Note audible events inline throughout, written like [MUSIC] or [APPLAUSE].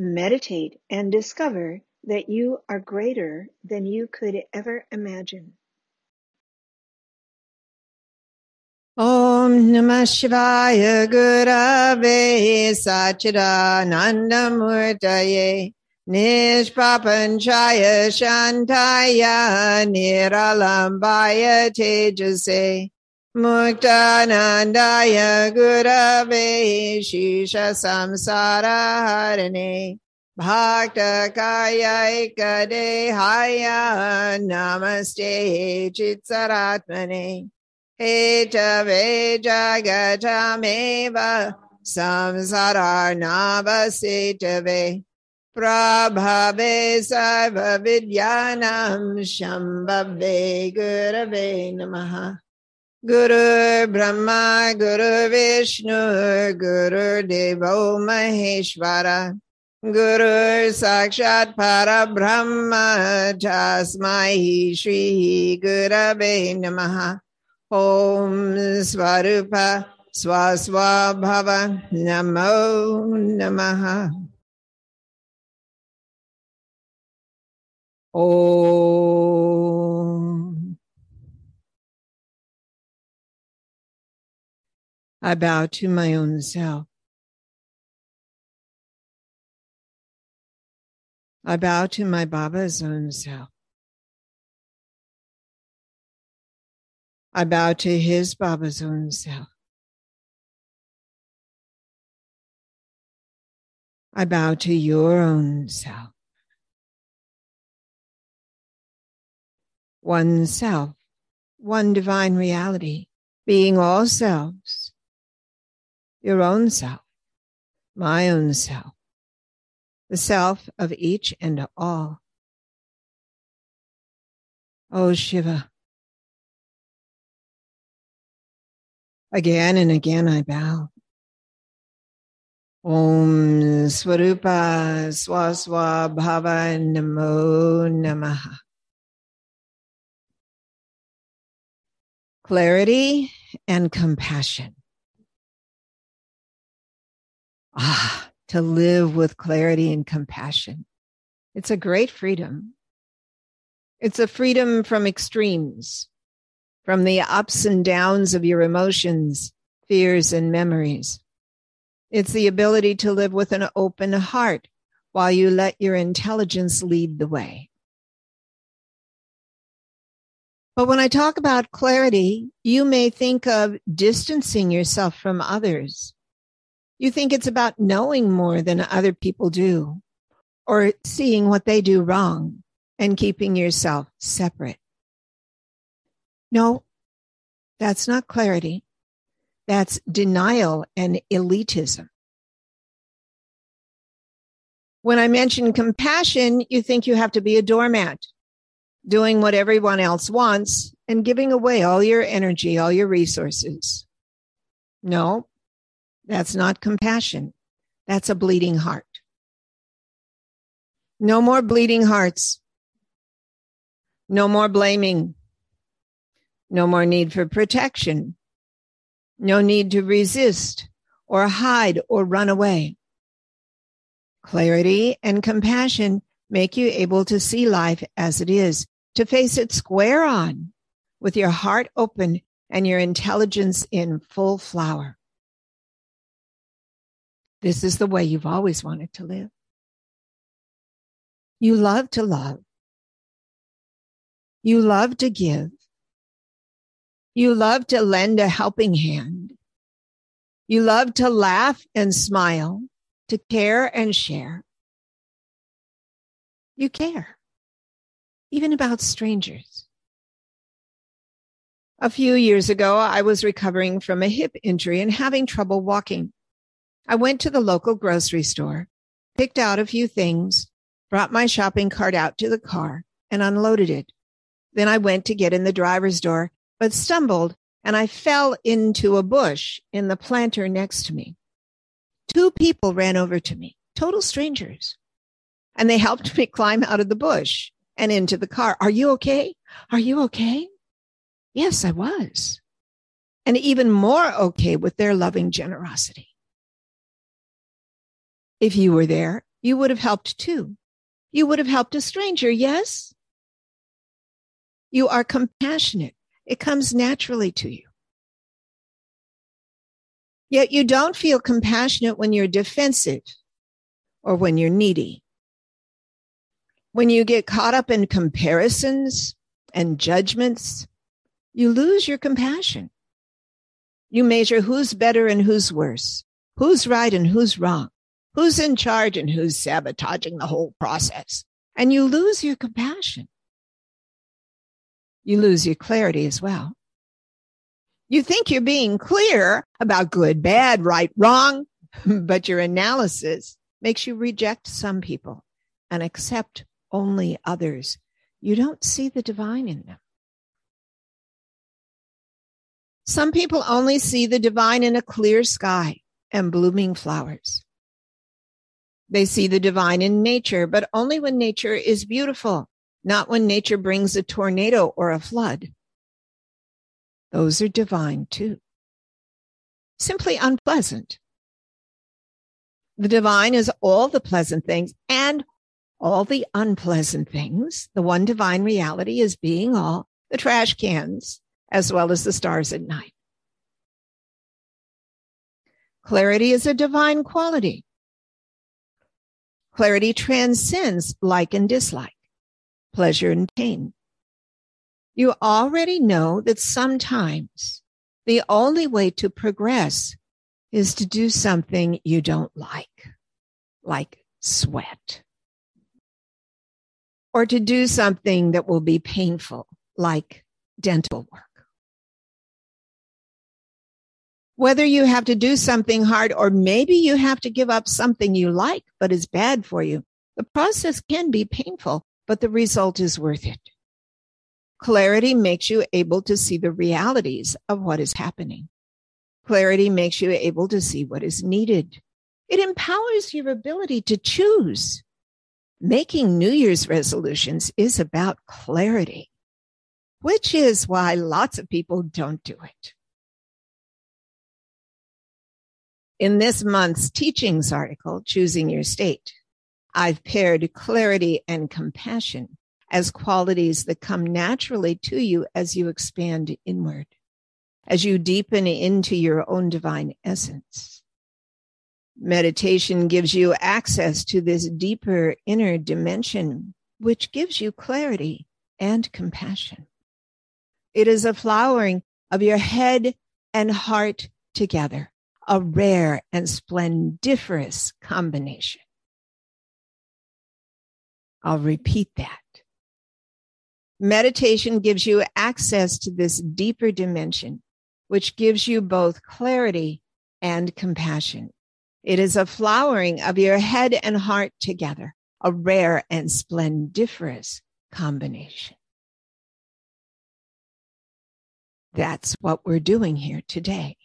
Meditate and discover that you are greater than you could ever imagine. Om Namah Shivaya Gurave Satchidananda Murtaye Nishpapanchaya Shantaya Niralambaya Tejase मुक्तानन्दाय गुरवे शीर्षसंसारहरणे भक्तकायैकदेहाय नमस्ते चित्सरात्मने हे च वे जगजमेव संसाराणावसेट वे प्रभवे सर्वविद्यानां शम्भवे गुरवे नमः। Gurave Namaha Guru Brahma Guru Vishnu Guru Devo Maheshwara Guru Sakshat Parabrahma Tasmai Shri Gurave Namaha. Om Svarupa Swaswabhava Namo I bow to my own self. I bow to my Baba's own self. I bow to his Baba's own self. I bow to your own self. One self, one divine reality, being all selves, your own self, my own self, the self of each and all. Oh Shiva. Again and again I bow. Om Swarupa Swaswa Bhava Namo Namaha. Clarity and compassion. Ah, to live with clarity and compassion. It's a great freedom. It's a freedom from extremes, from the ups and downs of your emotions, fears, and memories. It's the ability to live with an open heart while you let your intelligence lead the way. But when I talk about clarity, you may think of distancing yourself from others. You think it's about knowing more than other people do or seeing what they do wrong and keeping yourself separate. No, that's not clarity. That's denial and elitism. When I mention compassion, you think you have to be a doormat, doing what everyone else wants and giving away all your energy, all your resources. No, that's not compassion. That's a bleeding heart. No more bleeding hearts. No more blaming. No more need for protection. No need to resist or hide or run away. Clarity and compassion make you able to see life as it is, to face it square on with your heart open and your intelligence in full flower. This is the way you've always wanted to live. You love to love. You love to give. You love to lend a helping hand. You love to laugh and smile, to care and share. You care, even about strangers. A few years ago, I was recovering from a hip injury and having trouble walking. I went to the local grocery store, picked out a few things, brought my shopping cart out to the car, and unloaded it. Then I went to get in the driver's door, but stumbled and I fell into a bush in the planter next to me. Two people ran over to me, total strangers, and they helped [LAUGHS] me climb out of the bush and into the car. Are you okay? Are you okay? Yes, I was. And even more okay with their loving generosity. If you were there, you would have helped too. You would have helped a stranger, yes? You are compassionate. It comes naturally to you. Yet you don't feel compassionate when you're defensive or when you're needy. When you get caught up in comparisons and judgments, you lose your compassion. You measure who's better and who's worse, who's right and who's wrong, who's in charge and who's sabotaging the whole process. And you lose your compassion. You lose your clarity as well. You think you're being clear about good, bad, right, wrong, [LAUGHS] but your analysis makes you reject some people and accept only others. You don't see the divine in them. Some people only see the divine in a clear sky and blooming flowers. They see the divine in nature, but only when nature is beautiful, not when nature brings a tornado or a flood. Those are divine too. Simply unpleasant. The divine is all the pleasant things and all the unpleasant things. The one divine reality is being all the trash cans as well as the stars at night. Clarity is a divine quality. Clarity transcends like and dislike, pleasure and pain. You already know that sometimes the only way to progress is to do something you don't like, like sweat, or to do something that will be painful, like dental work. Whether you have to do something hard or maybe you have to give up something you like but is bad for you. The process can be painful, but the result is worth it. Clarity makes you able to see the realities of what is happening. Clarity makes you able to see what is needed. It empowers your ability to choose. Making New Year's resolutions is about clarity, which is why lots of people don't do it. In this month's teachings article, Choosing Your State, I've paired clarity and compassion as qualities that come naturally to you as you expand inward, as you deepen into your own divine essence. Meditation gives you access to this deeper inner dimension, which gives you clarity and compassion. It is a flowering of your head and heart together a rare and splendiferous combination. I'll repeat that. Meditation gives you access to this deeper dimension, which gives you both clarity and compassion. It is a flowering of your head and heart together, a rare and splendiferous combination. That's what we're doing here today.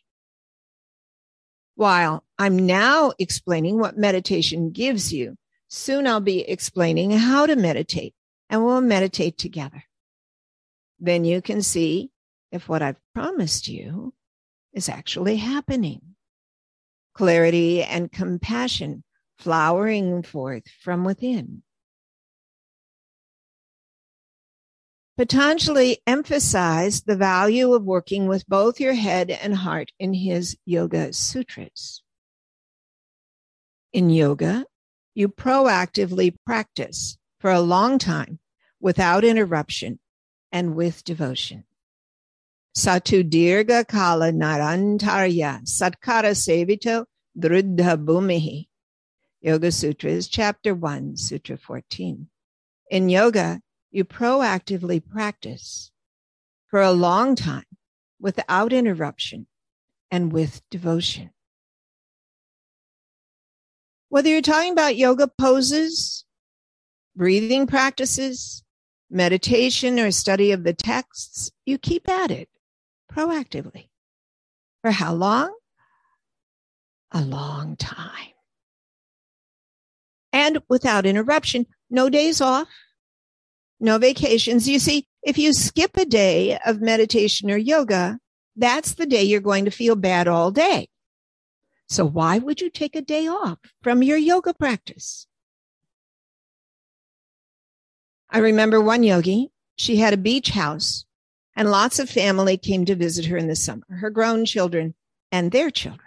While I'm now explaining what meditation gives you, soon I'll be explaining how to meditate and we'll meditate together. Then you can see if what I've promised you is actually happening. Clarity and compassion flowering forth from within. Patanjali emphasized the value of working with both your head and heart in his Yoga Sutras. In yoga, you proactively practice for a long time without interruption and with devotion. Satu dirga kala narantarya satkara sevito druddha bhumihi. Yoga Sutras, chapter 1, sutra 14. In yoga, you proactively practice for a long time without interruption and with devotion. Whether you're talking about yoga poses, breathing practices, meditation, or study of the texts, you keep at it proactively. For how long? A long time. And without interruption, no days off, no vacations. You see, if you skip a day of meditation or yoga, that's the day you're going to feel bad all day. So why would you take a day off from your yoga practice? I remember one yogi, she had a beach house and lots of family came to visit her in the summer, her grown children and their children.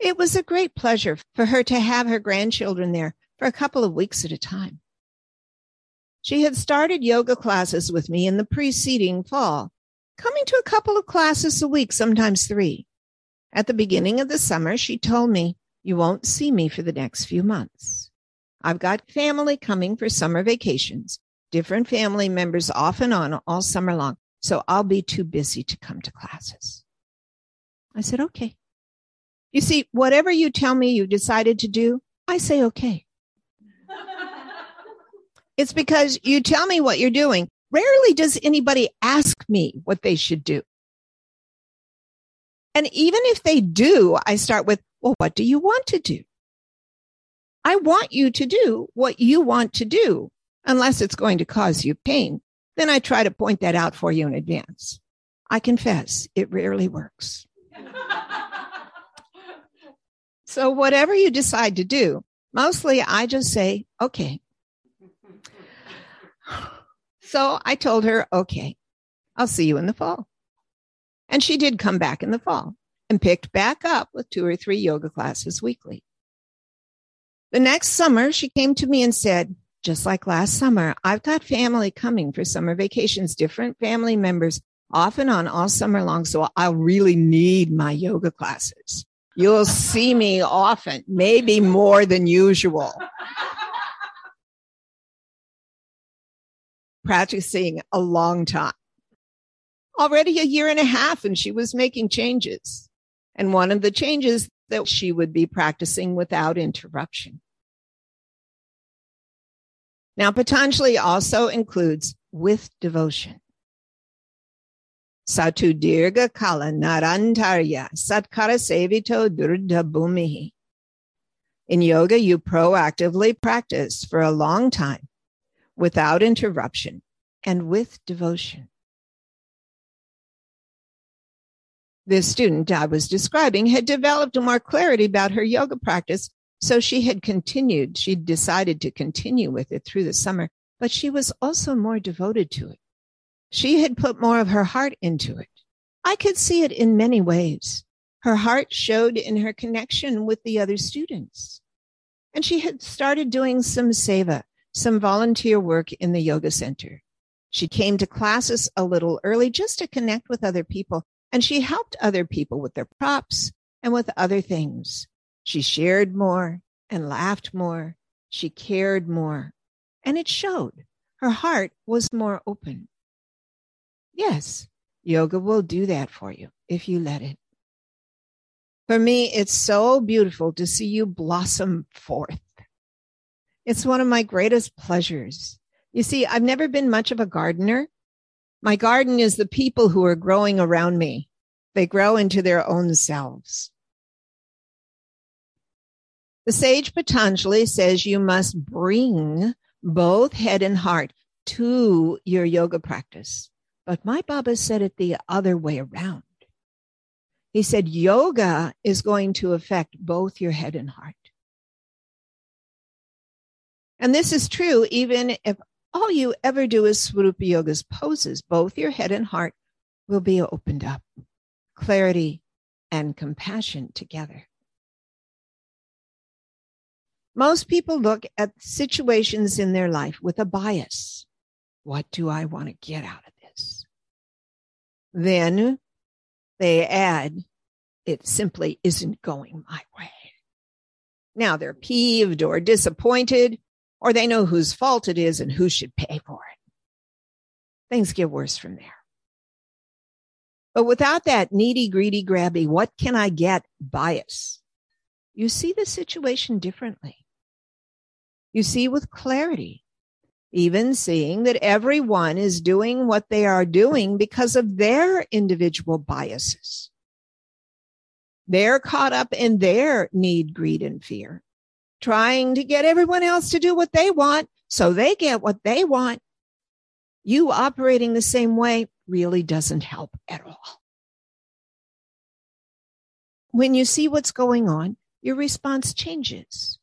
It was a great pleasure for her to have her grandchildren there for a couple of weeks at a time. She had started yoga classes with me in the preceding fall, coming to a couple of classes a week, sometimes three. At the beginning of the summer, she told me, You won't see me for the next few months. I've got family coming for summer vacations, different family members off and on all summer long. So I'll be too busy to come to classes. I said, okay. You see, whatever you tell me you decided to do, I say, okay. It's because you tell me what you're doing. Rarely does anybody ask me what they should do. And even if they do, I start with, well, what do you want to do? I want you to do what you want to do unless it's going to cause you pain. Then I try to point that out for you in advance. I confess it rarely works. [LAUGHS] so whatever you decide to do, mostly I just say, okay. So I told her, okay, I'll see you in the fall. And she did come back in the fall and picked back up with two or three yoga classes weekly. The next summer, she came to me and said, just like last summer, I've got family coming for summer vacations, different family members off and on all summer long. So I'll really need my yoga classes. You'll see me often, maybe more than usual. Practicing a long time. Already a year and a half, and she was making changes. And one of the changes that she would be practicing without interruption. Now, Patanjali also includes with devotion. Satu dirga kala narantarya satkara sevito druddha bhumihi. In yoga, you proactively practice for a long time without interruption and with devotion. This student I was describing had developed more clarity about her yoga practice so she had continued, she decided to continue with it through the summer, but she was also more devoted to it. She had put more of her heart into it. I could see it in many ways. Her heart showed in her connection with the other students. And she had started doing some seva, some volunteer work in the yoga center. She came to classes a little early just to connect with other people. And she helped other people with their props and with other things. She shared more and laughed more. She cared more. And it showed. Her heart was more open. Yes, yoga will do that for you if you let it. For me, it's so beautiful to see you blossom forth. It's one of my greatest pleasures. You see, I've never been much of a gardener. My garden is the people who are growing around me. They grow into their own selves. The sage Patanjali says you must bring both head and heart to your yoga practice. But my Baba said it the other way around. He said yoga is going to affect both your head and heart. And this is true even if all you ever do is Swarupa Yoga's poses, both your head and heart will be opened up. Clarity and compassion together. Most people look at situations in their life with a bias. What do I want to get out of this? Then they add, it simply isn't going my way. Now they're peeved or disappointed, or they know whose fault it is and who should pay for it. Things get worse from there. But without that needy, greedy, grabby, what can I get bias, you see the situation differently. You see with clarity, even seeing that everyone is doing what they are doing because of their individual biases. They're caught up in their need, greed, and fear, trying to get everyone else to do what they want so they get what they want. You operating the same way really doesn't help at all. When you see what's going on, your response changes.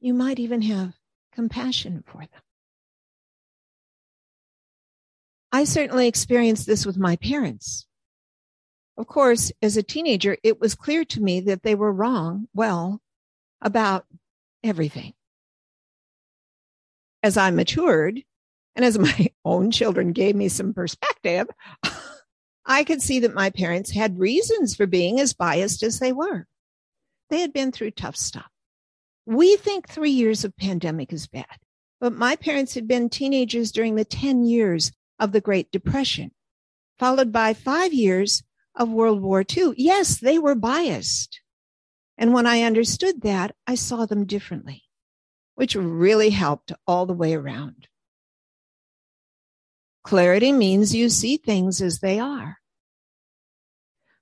You might even have compassion for them. I certainly experienced this with my parents. Of course, as a teenager, it was clear to me that they were wrong, well, about everything. As I matured, and as my [LAUGHS] own children gave me some perspective, [LAUGHS] I could see that my parents had reasons for being as biased as they were. They had been through tough stuff. We think three years of pandemic is bad, but my parents had been teenagers during the 10 years of the Great Depression, followed by five years of World War II. Yes, they were biased. And when I understood that, I saw them differently, which really helped all the way around. Clarity means you see things as they are.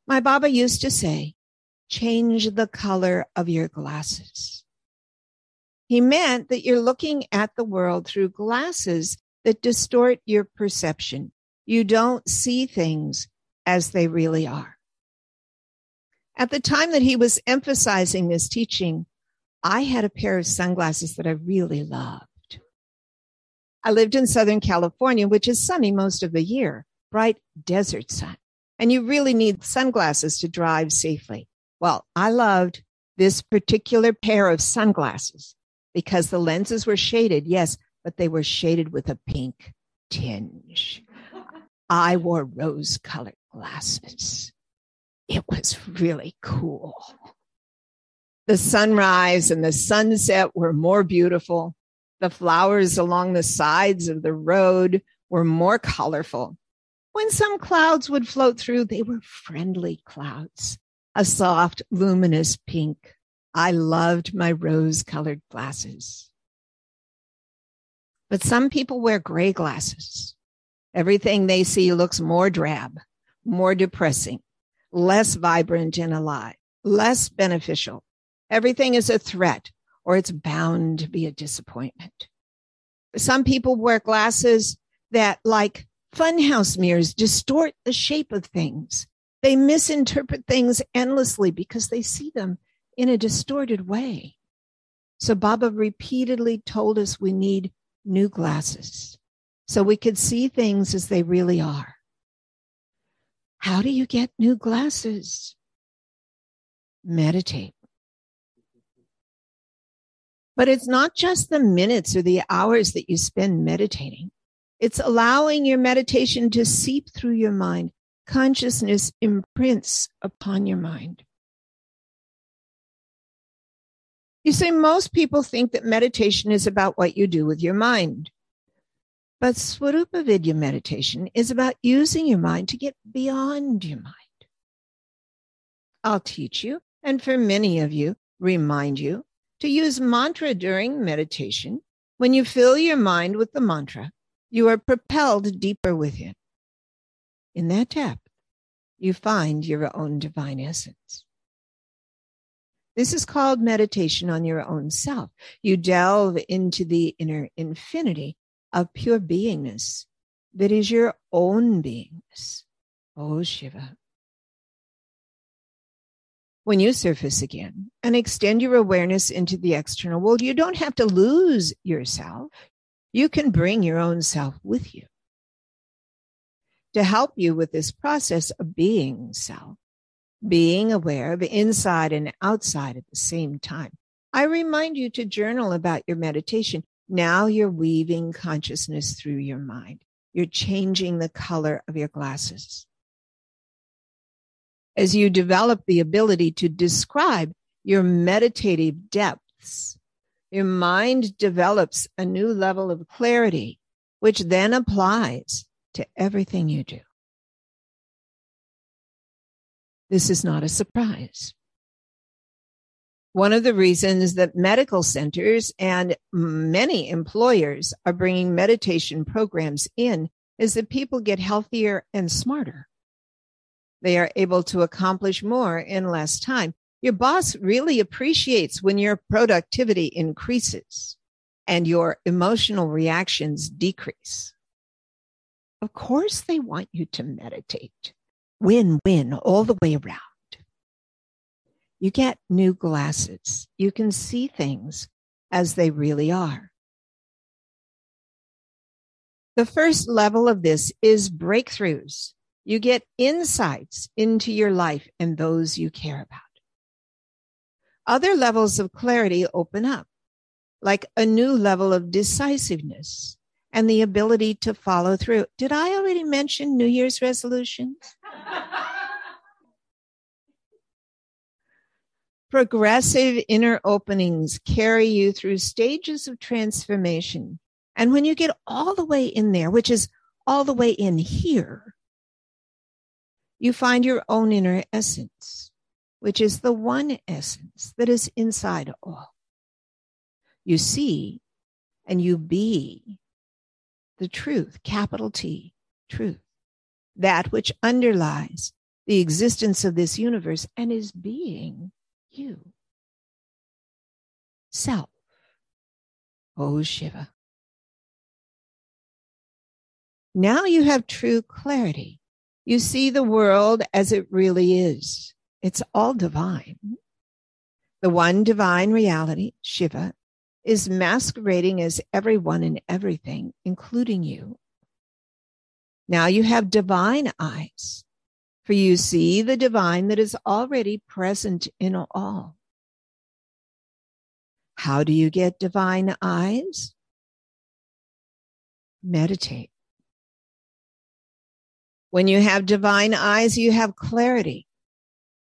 My Baba used to say, change the color of your glasses. He meant that you're looking at the world through glasses that distort your perception. You don't see things as they really are. At the time that he was emphasizing this teaching, I had a pair of sunglasses that I really loved. I lived in Southern California, which is sunny most of the year, bright desert sun. And you really need sunglasses to drive safely. Well, I loved this particular pair of sunglasses because the lenses were shaded, yes, but they were shaded with a pink tinge. I wore rose colored glasses. It was really cool. The sunrise and the sunset were more beautiful. The flowers along the sides of the road were more colorful. When some clouds would float through, they were friendly clouds, a soft, luminous pink. I loved my rose colored glasses. But some people wear gray glasses. Everything they see looks more drab, more depressing, less vibrant and alive, less beneficial. Everything is a threat or it's bound to be a disappointment. Some people wear glasses that, like funhouse mirrors, distort the shape of things. They misinterpret things endlessly because they see them in a distorted way. So Baba repeatedly told us we need new glasses so we could see things as they really are. How do you get new glasses? Meditate. But it's not just the minutes or the hours that you spend meditating. It's allowing your meditation to seep through your mind. Consciousness imprints upon your mind. You see, most people think that meditation is about what you do with your mind. But Swarupa Vidya meditation is about using your mind to get beyond your mind. I'll teach you, and for many of you, remind you to use mantra during meditation. When you fill your mind with the mantra, you are propelled deeper within. In that depth, you find your own divine essence. This is called meditation on your own self. You delve into the inner infinity of pure beingness that is your own beingness. Oh, Shiva. When you surface again and extend your awareness into the external world, you don't have to lose yourself. You can bring your own self with you. To help you with this process of being self, being aware of inside and outside at the same time. I remind you to journal about your meditation. Now you're weaving consciousness through your mind. You're changing the color of your glasses. as you develop the ability to describe your meditative depths, your mind develops a new level of clarity, which then applies to everything you do. This is not a surprise. One of the reasons that medical centers and many employers are bringing meditation programs in is that people get healthier and smarter. They are able to accomplish more in less time. Your boss really appreciates when your productivity increases and your emotional reactions decrease. Of course, they want you to meditate. Win win all the way around you get new glasses. You can see things as they really are. The first level of this is breakthroughs. You get insights into your life and those you care about. Other levels of clarity open up, like a new level of decisiveness and the ability to follow through. Did I already mention New Year's resolutions? [LAUGHS] Progressive inner openings carry you through stages of transformation. And when you get all the way in there, which is all the way in here, you find your own inner essence, which is the one essence that is inside all. You see and you be the truth, capital T, truth, that which underlies the existence of this universe and is being you. Self. Oh, Shiva. Now you have true clarity. You see the world as it really is. It's all divine. The one divine reality, Shiva, is masquerading as everyone and everything, including you. Now you have divine eyes. For you see the divine that is already present in all. How do you get divine eyes? Meditate. When you have divine eyes, you have clarity,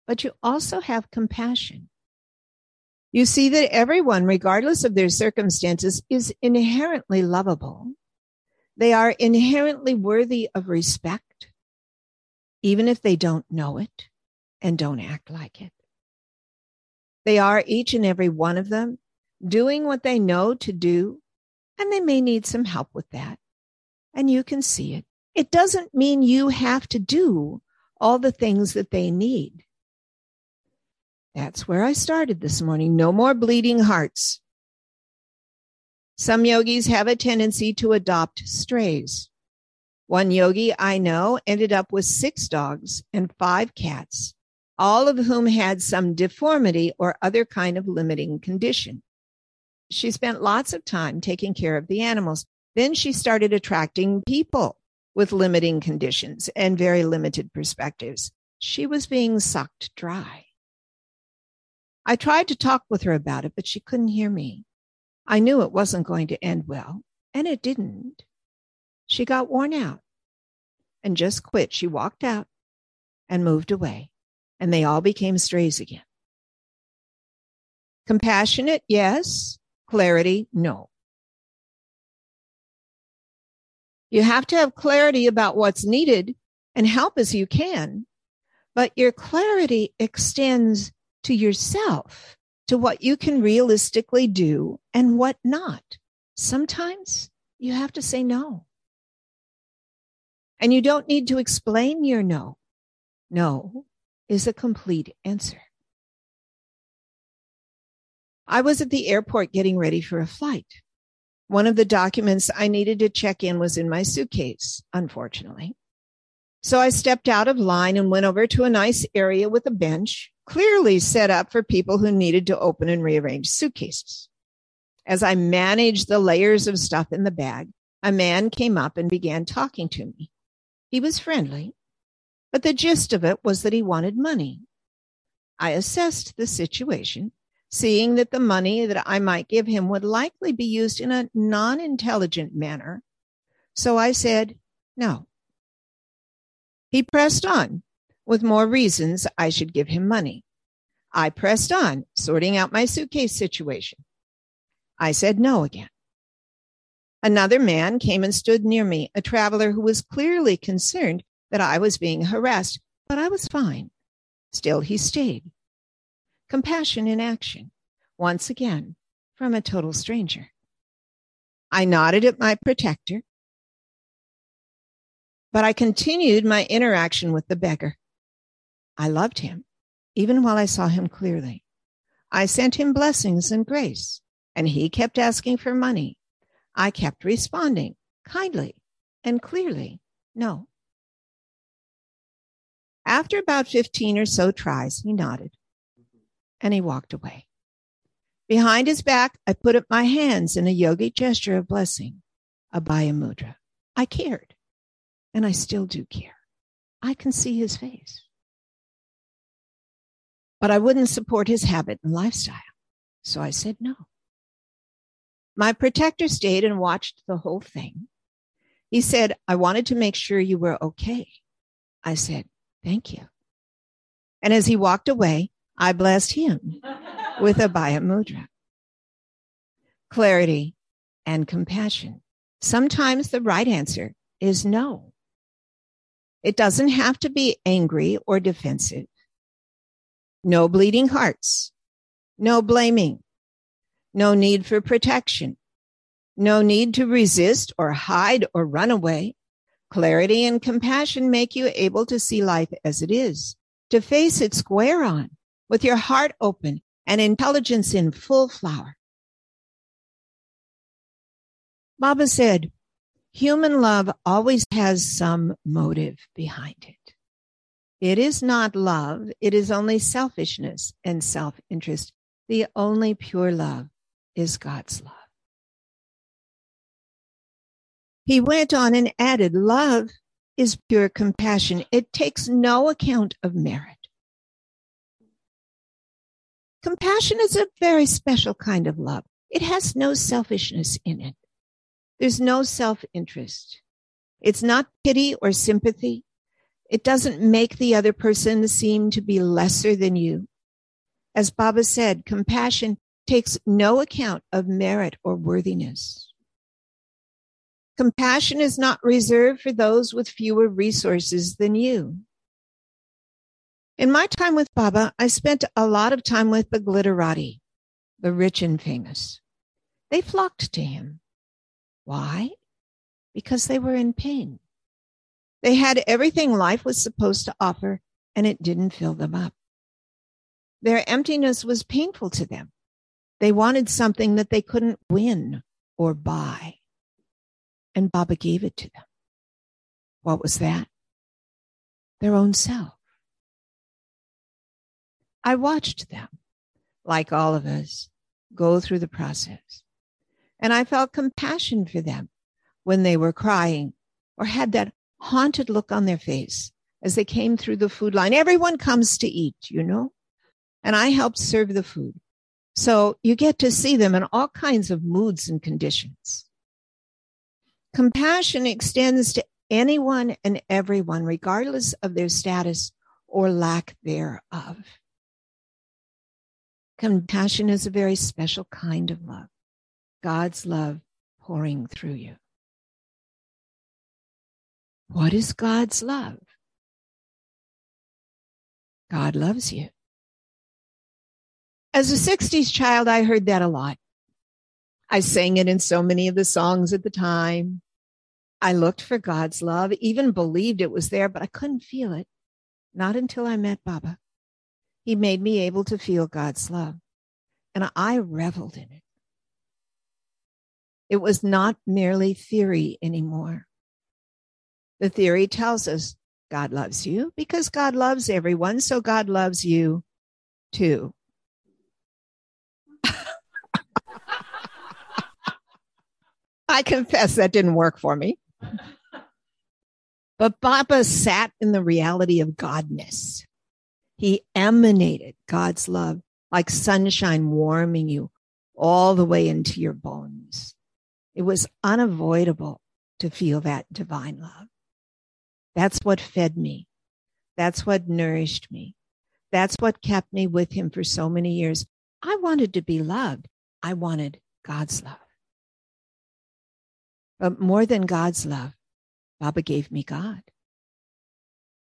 but you also have compassion. You see that everyone, regardless of their circumstances, is inherently lovable. They are inherently worthy of respect even if they don't know it and don't act like it. They are each and every one of them doing what they know to do, and they may need some help with that. And you can see it. It doesn't mean you have to do all the things that they need. That's where I started this morning. No more bleeding hearts. Some yogis have a tendency to adopt strays. One yogi I know ended up with six dogs and five cats, all of whom had some deformity or other kind of limiting condition. She spent lots of time taking care of the animals. Then she started attracting people with limiting conditions and very limited perspectives. She was being sucked dry. I tried to talk with her about it, but she couldn't hear me. I knew it wasn't going to end well, and it didn't. She got worn out and just quit. She walked out and moved away, and they all became strays again. Compassionate, yes. Clarity, no. You have to have clarity about what's needed and help as you can, but your clarity extends to yourself, to what you can realistically do and what not. Sometimes you have to say no. And you don't need to explain your no. No is a complete answer. I was at the airport getting ready for a flight. One of the documents I needed to check in was in my suitcase, unfortunately. So I stepped out of line and went over to a nice area with a bench, clearly set up for people who needed to open and rearrange suitcases. As I managed the layers of stuff in the bag, a man came up and began talking to me. He was friendly, but the gist of it was that he wanted money. I assessed the situation, seeing that the money that I might give him would likely be used in a non intelligent manner. So I said, no. He pressed on. with more reasons I should give him money. I pressed on, sorting out my suitcase situation. I said no again. Another man came and stood near me, a traveler who was clearly concerned that I was being harassed, but I was fine. Still, he stayed. Compassion in action, once again, from a total stranger. I nodded at my protector, but I continued my interaction with the beggar. I loved him, even while I saw him clearly. I sent him blessings and grace, and he kept asking for money. I kept responding kindly and clearly, no. After about 15 or so tries, he nodded and he walked away. Behind his back, I put up my hands in a yogic gesture of blessing, Abhaya Mudra. I cared, and I still do care. I can see his face. But I wouldn't support his habit and lifestyle, so I said no. My protector stayed and watched the whole thing. He said, I wanted to make sure you were okay. I said, Thank you. And as he walked away, I blessed him [LAUGHS] with Abhaya Mudra. Clarity and compassion. Sometimes the right answer is no. It doesn't have to be angry or defensive. No bleeding hearts. No blaming. No need for protection. No need to resist or hide or run away. Clarity and compassion make you able to see life as it is, to face it square on, with your heart open and intelligence in full flower. Baba said, human love always has some motive behind it. It is not love. It is only selfishness and self-interest. The only pure love is God's love. He went on and added, love is pure compassion. It takes no account of merit. Compassion is a very special kind of love. It has no selfishness in it. There's no self interest. It's not pity or sympathy. It doesn't make the other person seem to be lesser than you. As Baba said, compassion takes no account of merit or worthiness. Compassion is not reserved for those with fewer resources than you. In my time with Baba, I spent a lot of time with the glitterati, the rich and famous. They flocked to him. Why? Because they were in pain. They had everything life was supposed to offer, and it didn't fill them up. Their emptiness was painful to them. They wanted something that they couldn't win or buy. And Baba gave it to them. What was that? Their own self. I watched them, like all of us, go through the process. And I felt compassion for them when they were crying or had that haunted look on their face as they came through the food line. Everyone comes to eat, you know? And I helped serve the food. So you get to see them in all kinds of moods and conditions. Compassion extends to anyone and everyone, regardless of their status or lack thereof. Compassion is a very special kind of love. God's love pouring through you. What is God's love? God loves you. As a 60s child, I heard that a lot. I sang it in so many of the songs at the time. I looked for God's love, even believed it was there, but I couldn't feel it. Not until I met Baba. He made me able to feel God's love. And I reveled in it. It was not merely theory anymore. The theory tells us God loves you because God loves everyone, so God loves you too. [LAUGHS] I confess that didn't work for me. But Baba sat in the reality of Godness. He emanated God's love like sunshine warming you all the way into your bones. It was unavoidable to feel that divine love. That's what fed me. That's what nourished me. That's what kept me with him for so many years. I wanted to be loved. I wanted God's love. But more than God's love, Baba gave me God.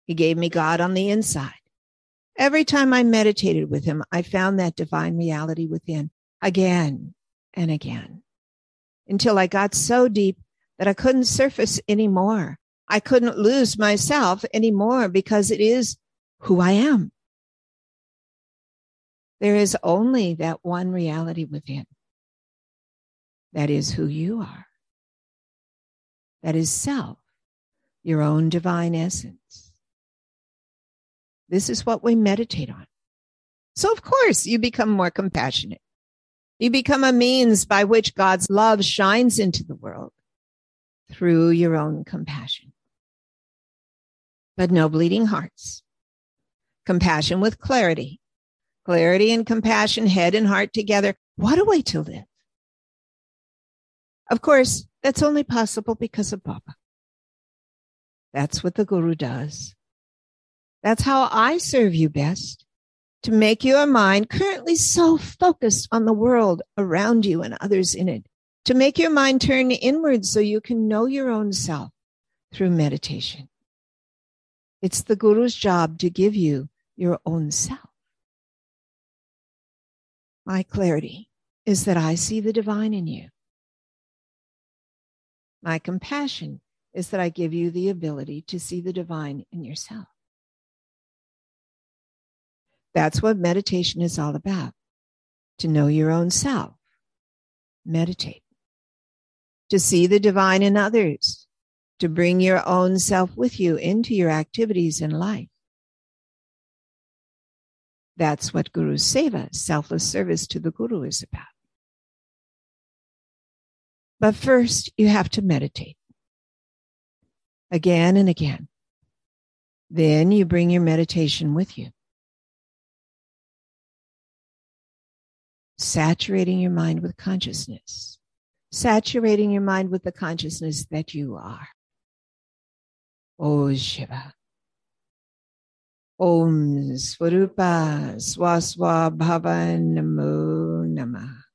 He gave me God on the inside. Every time I meditated with him, I found that divine reality within again and again until I got so deep that I couldn't surface anymore. I couldn't lose myself anymore because it is who I am. There is only that one reality within. That is who you are. That is self, your own divine essence. This is what we meditate on. So, of course, you become more compassionate. You become a means by which God's love shines into the world through your own compassion. But no bleeding hearts. Compassion with clarity. Clarity and compassion, head and heart together. What a way to live. Of course, that's only possible because of Baba. That's what the Guru does. That's how I serve you best to make your mind currently so focused on the world around you and others in it, to make your mind turn inward so you can know your own self through meditation. It's the Guru's job to give you your own self. My clarity is that I see the divine in you. My compassion is that I give you the ability to see the divine in yourself. That's what meditation is all about to know your own self. Meditate. To see the divine in others. To bring your own self with you into your activities in life. That's what Guru Seva, selfless service to the Guru, is about. But first, you have to meditate again and again. Then you bring your meditation with you. Saturating your mind with consciousness, saturating your mind with the consciousness that you are. Oh Shiva. Om Swarupa Swaswa Bhava Namo Namah.